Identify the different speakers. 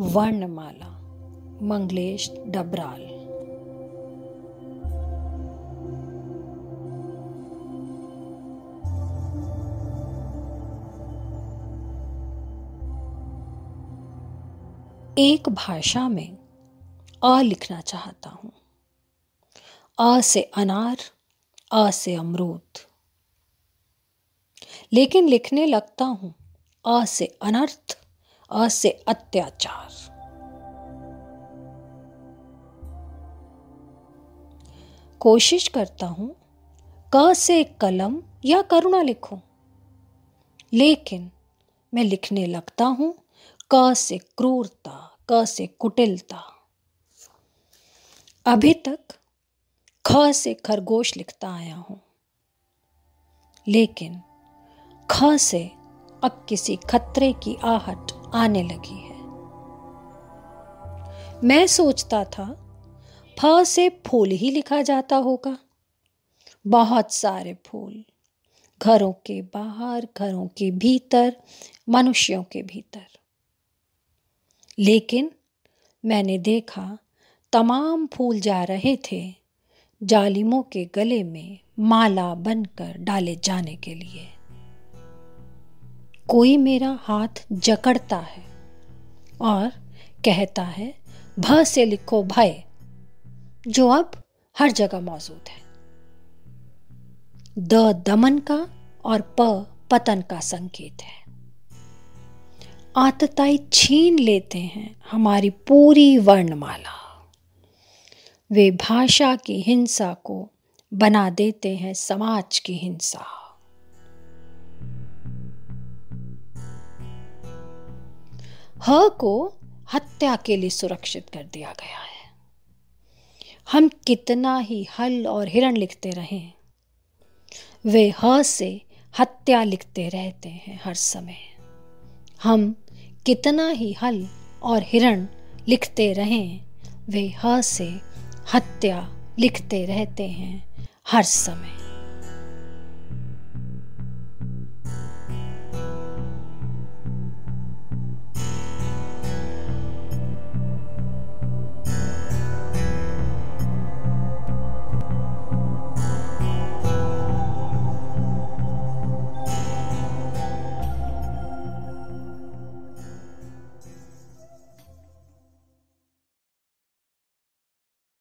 Speaker 1: वर्णमाला, मंगलेश डबराल। एक भाषा में अ लिखना चाहता हूँ। अ से अनार अ से अमरूद। लेकिन लिखने लगता हूँ अ से अनर्थ। अ से अत्याचार. कोशिश करता हूँ, क से कलम या करुणा लिखूं. लेकिन मैं लिखने लगता हूँ, क से क्रूरता, क से कुटिलता. अभी तक ख से खरगोश लिखता आया हूँ. लेकिन ख से अब किसी खतरे की आहट आने लगी है। मैं सोचता था, फ से फूल ही लिखा जाता होगा। बहुत सारे फूल, घरों के बाहर, घरों के भीतर, मनुष्यों के भीतर। लेकिन मैंने देखा, तमाम फूल जा रहे थे, जालिमों के गले में माला बनकर डाले जाने के लिए। कोई मेरा हाथ जकड़ता है और कहता है, भ से लिखो भय, जो अब हर जगह मौजूद है। द दमन का और प पतन का संकेत है। आतताई छीन लेते हैं हमारी पूरी वर्णमाला। वे भाषा की हिंसा को बना देते हैं समाज की हिंसा। ह को हत्या के लिए सुरक्षित कर दिया गया है। हम कितना ही हल और हिरण लिखते रहे, वे ह से हत्या लिखते रहते हैं हर समय। हम कितना ही हल और हिरण लिखते रहें, वे ह से हत्या लिखते रहते हैं हर समय।